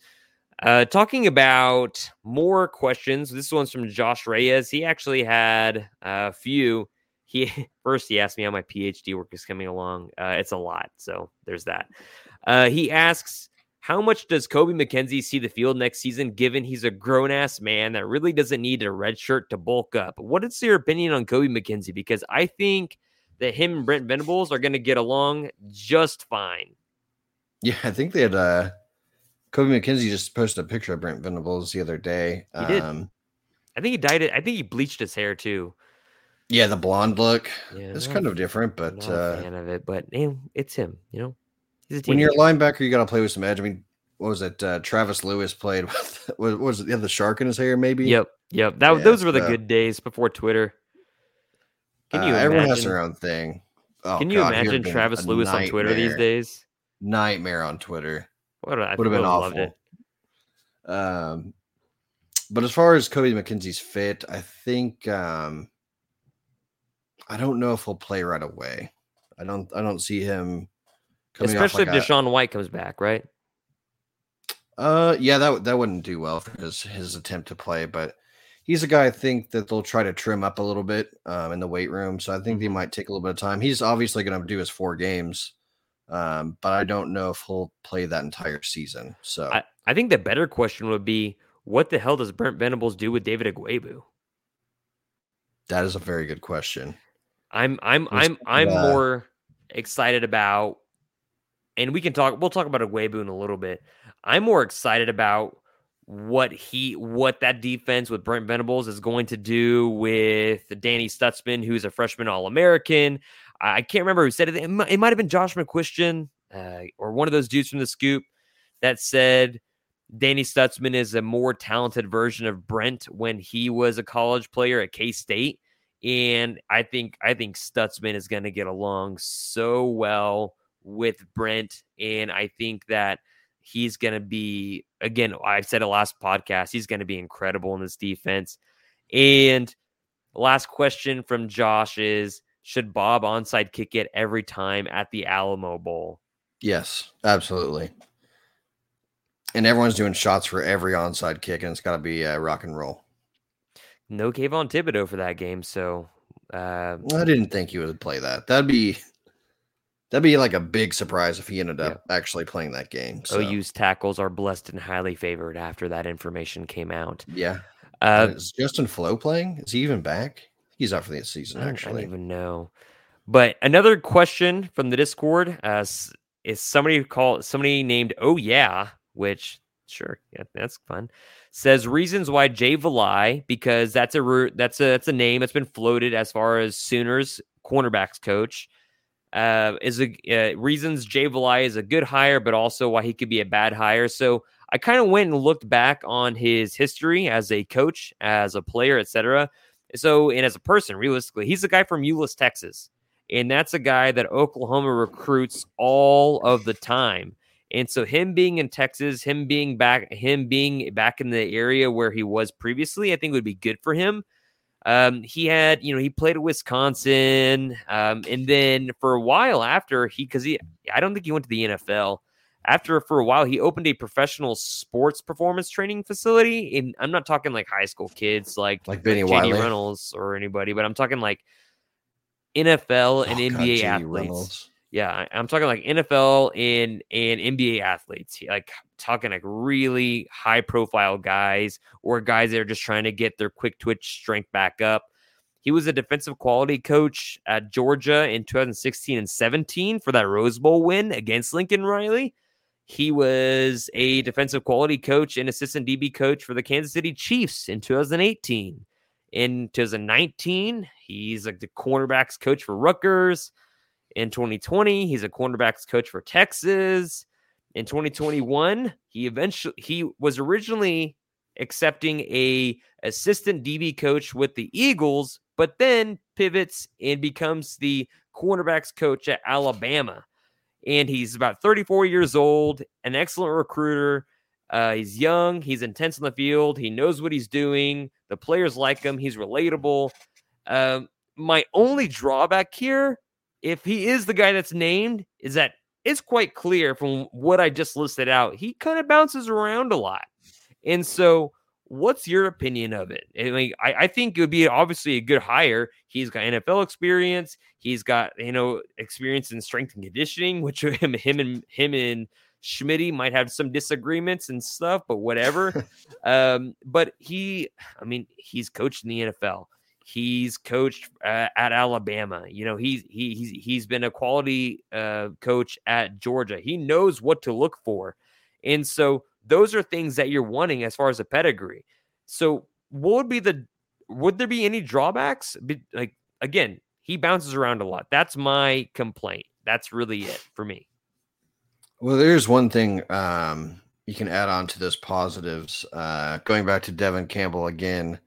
Uh, talking about more questions. This one's from Josh Reyes. He actually had a few. He first he asked me how my PhD work is coming along. Uh, it's a lot, so there's that. Uh, he asks, "How much does Kobie McKinzie see the field next season? Given he's a grown ass man that really doesn't need a red shirt to bulk up. What is your opinion on Kobie McKinzie? Because I think that him and Brent Venables are going to get along just fine. Yeah, I think they uh Kobie McKinzie just posted a picture of Brent Venables the other day. He did. Um, I think he dyed it. I think he bleached his hair too. Yeah, the blonde look. Yeah, it's kind of different, but not uh, fan of it. But man, it's him. You know, when you're a linebacker, you got to play with some edge. I mean, what was it? Uh, Travis Lewis played with. What was it? Had the shark in his hair, maybe. Yep, yep. That yeah, those were the good days before Twitter. Can you? Uh, everyone has their own thing. Oh, Can you God, imagine Travis Lewis on Twitter these days? nightmare on Twitter. Would have been awful. Um, but as far as Kobie McKinzie's fit, I think um, I don't know if he'll play right away. I don't. I don't see him. Especially like if DaShaun a, White comes back, right? Uh, yeah, that that wouldn't do well for his his attempt to play, but he's a guy I think that they'll try to trim up a little bit um, in the weight room. So I think he mm-hmm. might take a little bit of time. He's obviously going to do his four games um, but I don't know if he'll play that entire season. So I, I think the better question would be what the hell does Brent Venables do with David Ugwoegbu? That is a very good question. I'm I'm I'm I'm more excited about and we can talk we'll talk about Ugwoegbu in a little bit. I'm more excited about what he what that defense with Brent Venables is going to do with Danny Stutsman, who's a freshman All American. I can't remember who said it. It might, have been Josh McCuistion. uh, or one of those dudes from the scoop that said Danny Stutsman is a more talented version of Brent when he was a college player at K State. And I think I think Stutsman is going to get along so well with Brent, and I think that he's going to be again. I said it last podcast. He's going to be incredible in this defense. And last question from Josh is: Should Bob onside kick it every time at the Alamo Bowl? Yes, absolutely. And everyone's doing shots for every onside kick, and it's got to be uh, rock and roll. No Kayvon Thibodeaux for that game, so uh, I didn't think he would play that. That'd be that'd be like a big surprise if he ended up actually playing that game. So. OU's tackles are blessed and highly favored after that information came out. Yeah. Uh, is Justin Flowe playing? Is he even back? He's out for the season. I don't, I Actually, don't even know. But another question from the Discord uh, is somebody called somebody named Oh Yeah, which sure, yeah, that's fun. Says reasons why Jay Valai because that's a root that's a that's a name that's been floated as far as Sooners cornerbacks coach. Uh, is a uh, reasons Jay Valai is a good hire, but also why he could be a bad hire. So I kind of went and looked back on his history as a coach, as a player, etc. So, and as a person, realistically, he's a guy from Euless, Texas. And that's a guy that Oklahoma recruits all of the time. And so him being in Texas, him being back, him being back in the area where he was previously, I think would be good for him. Um, he had, you know, he played at Wisconsin, um, and then for a while after he, because he, I don't think he went to the NFL. After for a while, he opened a professional sports performance training facility. And I'm not talking like high school kids, like like uh, Benny JD Wiley. Reynolds or anybody, but I'm talking like NFL and Oh, NBA JD athletes. Reynolds. Yeah, I- I'm talking like NFL and and NBA athletes, like talking like really high profile guys or guys that are just trying to get their quick twitch strength back up. He was a defensive quality coach at Georgia in 2016 and 17 for that Rose Bowl win against Lincoln Riley. He was a defensive quality coach and assistant DB coach for the Kansas City Chiefs in 2018. In 2019, he's like the cornerbacks coach for Rutgers. In 2020, he's a cornerbacks coach for Texas. In 2021, he eventually he was originally accepting a assistant DB coach with the Eagles, but then pivots and becomes the cornerbacks coach at Alabama. And he's about 34 years old, an excellent recruiter. Uh, he's young, he's intense on the field, he knows what he's doing. The players like him, he's relatable. Um, my only drawback here, if he is the guy that's named, is that it's quite clear from what I just listed out, he kind of bounces around a lot. And so, what's your opinion of it? I mean, I, I think it would be obviously a good hire. He's got NFL experience. He's got you know experience in strength and conditioning, which him him and him and Schmitty might have some disagreements and stuff, but whatever. um, but he, I mean, he's coached in the NFL. He's coached uh, at Alabama. You know, he's he, he's he's been a quality uh, coach at Georgia. He knows what to look for, and so those are things that you're wanting as far as a pedigree. So, what would be the would there be any drawbacks? Like again, he bounces around a lot. That's my complaint. That's really it for me. Well, there's one thing um, you can add on to this positives. Uh, going back to Devon Campbell again,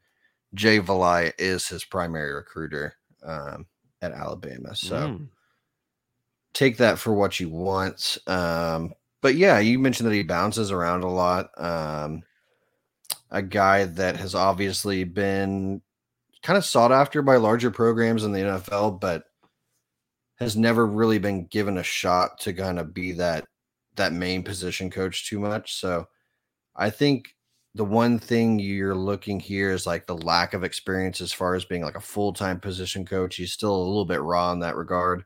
Jay Valai is his primary recruiter um, at Alabama. So Mm. take that for what you want. Um, but yeah, you mentioned that he bounces around a lot. Um, a guy that has obviously been kind of sought after by larger programs in the NFL, but has never really been given a shot to kind of be that that main position coach too much. So I think the one thing you're looking here is like the lack of experience as far as being like a full-time position coach. He's still a little bit raw in that regard.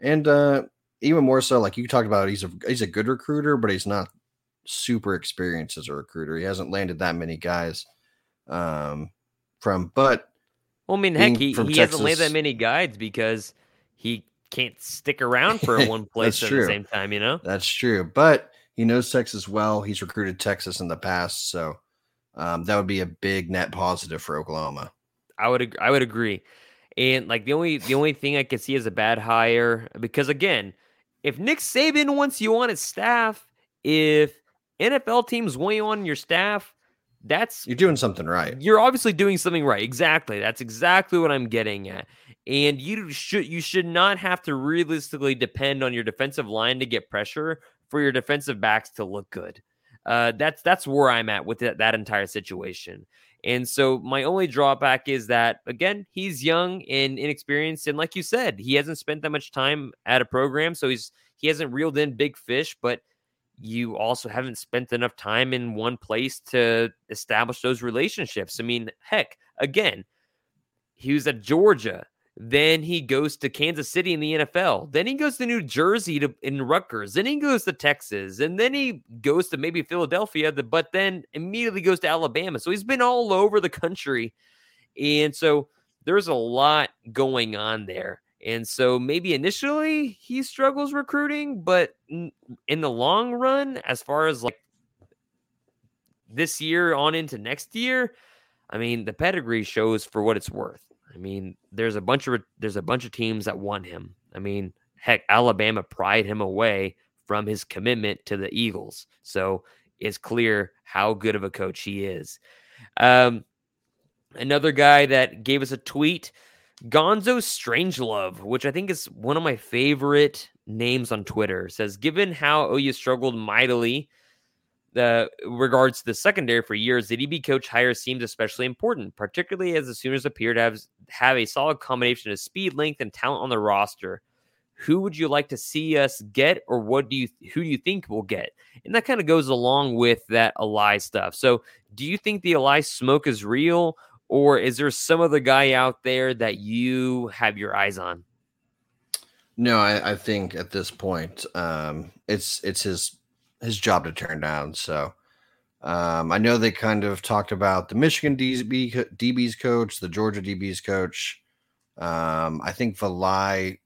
And uh even more so, like you talked about, he's a he's a good recruiter, but he's not super experienced as a recruiter. He hasn't landed that many guys um from but Well, I mean, heck, he, he hasn't laid that many guides because he can't stick around for one place at true. the same time, you know? That's true. But he knows Texas well. He's recruited Texas in the past. So um, that would be a big net positive for Oklahoma. I would I would agree. And like the only the only thing I could see as a bad hire because again, if Nick Saban wants you on his staff, if NFL teams want you on your staff, that's You're doing something right. you're obviously doing something right. Exactly. That's exactly what I'm getting at. And you should you should not have to realistically depend on your defensive line to get pressure for your defensive backs to look good. Uh, that's that's where I'm at with that, that entire situation. And so my only drawback is that again, he's young and inexperienced, and like you said, he hasn't spent that much time at a program, so he's he hasn't reeled in big fish, but you also haven't spent enough time in one place to establish those relationships. I mean, heck, again, he was at Georgia. Then he goes to Kansas City in the NFL. Then he goes to New Jersey to in Rutgers. Then he goes to Texas, and then he goes to maybe Philadelphia. But then immediately goes to Alabama. So he's been all over the country, and so there's a lot going on there. And so maybe initially he struggles recruiting, but in the long run, as far as like this year on into next year, I mean, the pedigree shows for what it's worth. I mean, there's a bunch of there's a bunch of teams that want him. I mean, heck, Alabama pried him away from his commitment to the Eagles. So it's clear how good of a coach he is. Um, another guy that gave us a tweet, Gonzo Strangelove, which I think is one of my favorite names on Twitter, says, given how OU struggled mightily the regards to the secondary for years, the DB coach hire seems especially important, particularly as the Sooners appear to have, have a solid combination of speed, length, and talent on the roster. Who would you like to see us get, or what do you who do you think we'll get? And that kind of goes along with that Ally stuff. So, do you think the Ally smoke is real, or is there some other guy out there that you have your eyes on? No, I, I think at this point, um, it's it's his his job to turn down. So um, I know they kind of talked about the Michigan DB, DB's coach, the Georgia DB's coach. Um, I think Valai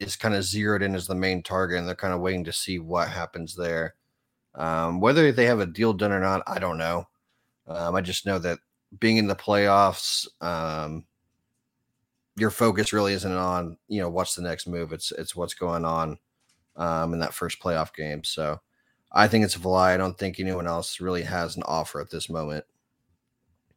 is kind of zeroed in as the main target, and they're kind of waiting to see what happens there. Um, whether they have a deal done or not, I don't know. Um, I just know that being in the playoffs, um, your focus really isn't on you know what's the next move. It's it's what's going on um, in that first playoff game. So I think it's Valai. I don't think anyone else really has an offer at this moment.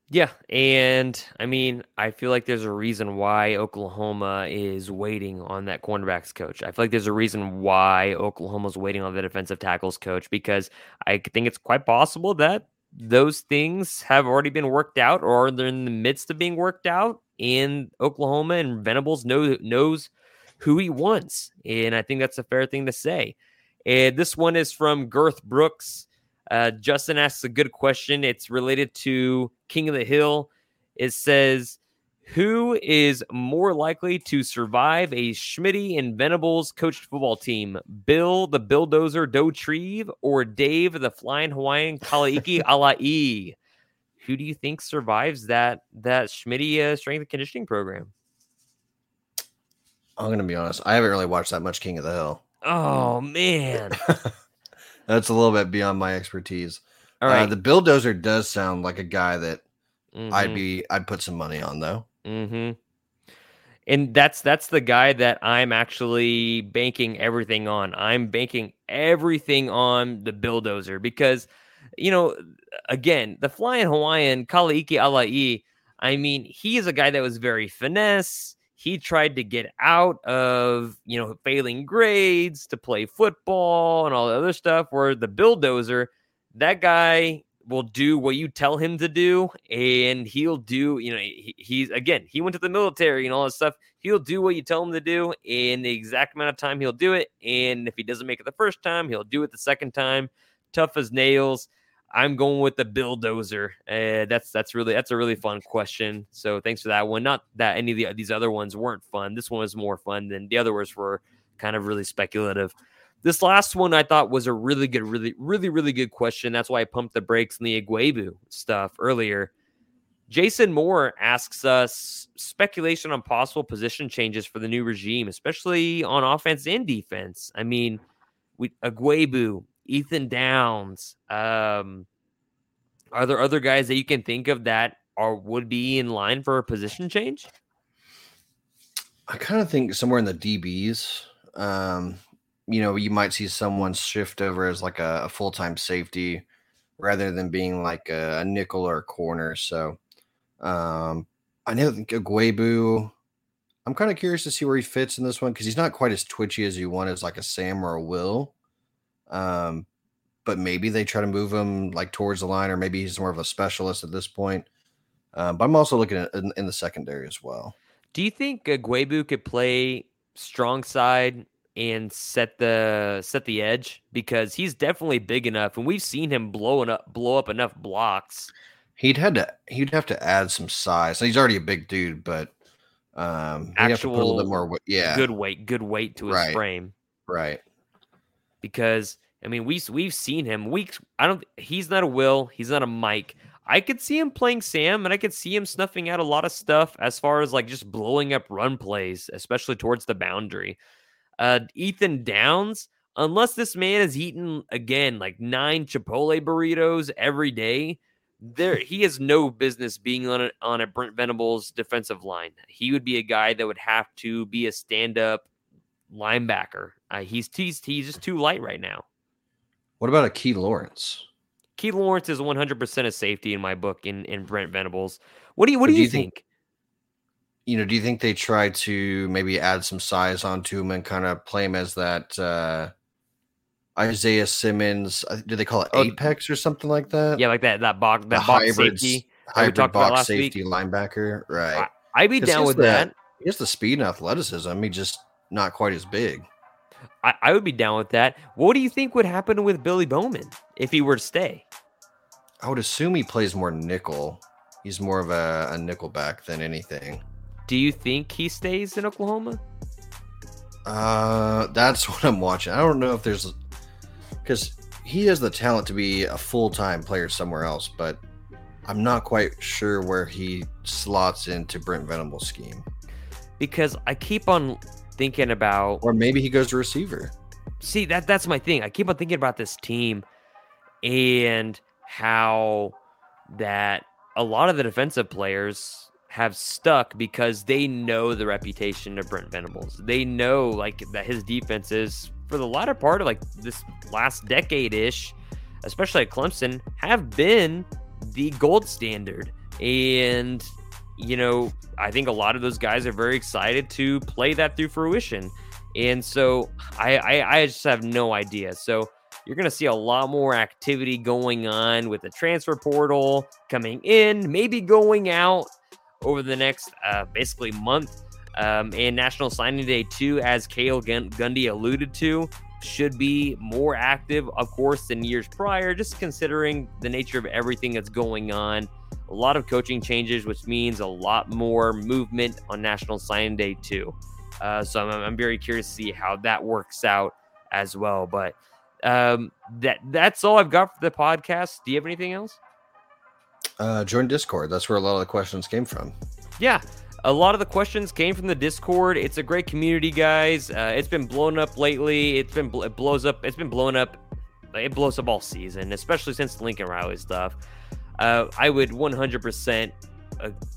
Yeah, and I mean, I feel like there's a reason why Oklahoma is waiting on that cornerbacks coach. I feel like there's a reason why Oklahoma's waiting on the defensive tackles coach because I think it's quite possible that those things have already been worked out or they're in the midst of being worked out. in Oklahoma and Venables know, knows who he wants. And I think that's a fair thing to say. And this one is from Girth Brooks. Uh, Justin asks a good question. It's related to King of the Hill. It says, Who is more likely to survive a Schmitty and Venables coached football team? Bill the Bulldozer Dauterive or Dave the Flying Hawaiian Kalaiki Alai? Who do you think survives that that Schmitty uh, strength and conditioning program? I'm gonna be honest. I haven't really watched that much King of the Hill. Oh man, that's a little bit beyond my expertise. all right. Uh, the bulldozer does sound like a guy that Mhm. I'd be I'd put some money on though. Mm-hmm. And that's that's the guy that I'm actually banking everything on. I'm banking everything on the bulldozer because, you know, again, the flying Hawaiian Kalaiki Alai. I mean, he is a guy that was very finesse. He tried to get out of you know failing grades to play football and all the other stuff. Where the bulldozer, that guy will do what you tell him to do and he'll do you know he, he's again he went to the military and all that stuff he'll do what you tell him to do in the exact amount of time he'll do it and if he doesn't make it the first time he'll do it the second time tough as nails i'm going with the bulldozer uh, that's that's really that's a really fun question so thanks for that one not that any of the, these other ones weren't fun this one was more fun than the other ones were kind of really speculative this last one I thought was a really good, really, really, really good question. That's why I pumped the brakes in the Ugwoegbu stuff earlier. Jason Moore asks us speculation on possible position changes for the new regime, especially on offense and defense. I mean, we Ugwoegbu, Ethan Downs. Um, are there other guys that you can think of that are would be in line for a position change? I kind of think somewhere in the DBs. Um, you know, you might see someone shift over as like a, a full time safety rather than being like a, a, nickel or a corner. So um, I know think Ugwoegbu. I'm kind of curious to see where he fits in this one because he's not quite as twitchy as you want as like a Sam or a Will. Um, but maybe they try to move him like towards the line, or maybe he's more of a specialist at this point. Um, but I'm also looking at in, in, the secondary as well. Do you think Ugwoegbu could play strong side and set the set the edge because he's definitely big enough, and we've seen him blowing up blow up enough blocks. He'd had to he'd have to add some size. He's already a big dude, but um, actual a little bit more. Yeah, good weight, good weight to his right. frame. Right. Because I mean, we we've seen him weeks. I don't. He's not a Will. He's not a Mike. I could see him playing Sam, and I could see him snuffing out a lot of stuff as far as like just blowing up run plays, especially towards the boundary. Uh, Ethan Downs, unless this man has eaten again like nine Chipotle burritos every day, there he has no business being on a, on a Brent Venables defensive line. He would be a guy that would have to be a stand up linebacker. Uh, he's he's he's just too light right now. What about a Key Lawrence? Key Lawrence is 100% a safety in my book in in Brent Venables. What do you what do, do you, think, think? you know, do you think they try to maybe add some size onto him and kind of play him as that uh, Isaiah Simmons? Do they call it oh, Apex or something like that? Yeah, like that that box that box hybrids, safety hybrid box safety week. linebacker, right? I, would be down with that. He has the speed and athleticism. He just not quite as big. I, I would be down with that. What do you think would happen with Billy Bowman if he were to stay? I would assume he plays more nickel. He's more of a, a nickel back than anything. Do you think he stays in Oklahoma? Uh, that's what I'm watching. I don't know if there's because he has the talent to be a full time player somewhere else, but I'm not quite sure where he slots into Brent Venable's scheme. Because I keep on thinking about, or maybe he goes to receiver. See that that's my thing. I keep on thinking about this team and how that a lot of the defensive players have stuck because they know the reputation of Brent Venables. They know like that his defense is for the latter part of like this last decade ish, especially at Clemson, have been the gold standard. And you know, I think a lot of those guys are very excited to play that through fruition. And so I, I, I just have no idea. So you're going to see a lot more activity going on with the transfer portal coming in, maybe going out over the next uh, basically month. Um, and National Signing Day, too, as Cale Gundy alluded to, should be more active, of course, than years prior, just considering the nature of everything that's going on. A lot of coaching changes, which means a lot more movement on National Signing Day, too. Uh, so I'm, I'm, very curious to see how that works out as well. But um, that that's all I've got for the podcast. Do you have anything else? Uh, join Discord. That's where a lot of the questions came from. Yeah, a lot of the questions came from the Discord. It's a great community, guys. Uh, it's been blown up lately. It's been it blows up. It's been blown up. It blows up all season, especially since the Lincoln Riley stuff. Uh, I would 100%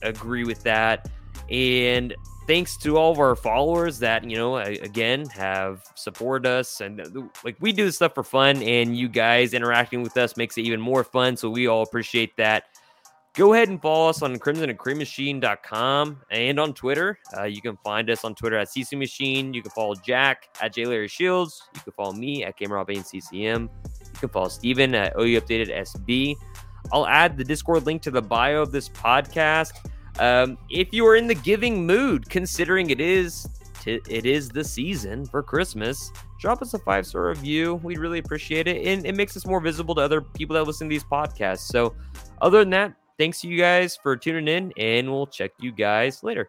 agree with that. And thanks to all of our followers that you know again have supported us and uh, like we do this stuff for fun and you guys interacting with us makes it even more fun. So we all appreciate that. Go ahead and follow us on crimson and on twitter. Uh, you can find us on twitter at cc machine. You can follow jack at j larry shields. You can follow me at gamer ccm you can follow steven at ou updated sb i'll add the discord link to the bio of this podcast um, if you are in the giving mood, considering it is t- it is the season for Christmas, drop us a five star review. We'd really appreciate it, and it makes us more visible to other people that listen to these podcasts. So, other than that, thanks to you guys for tuning in, and we'll check you guys later.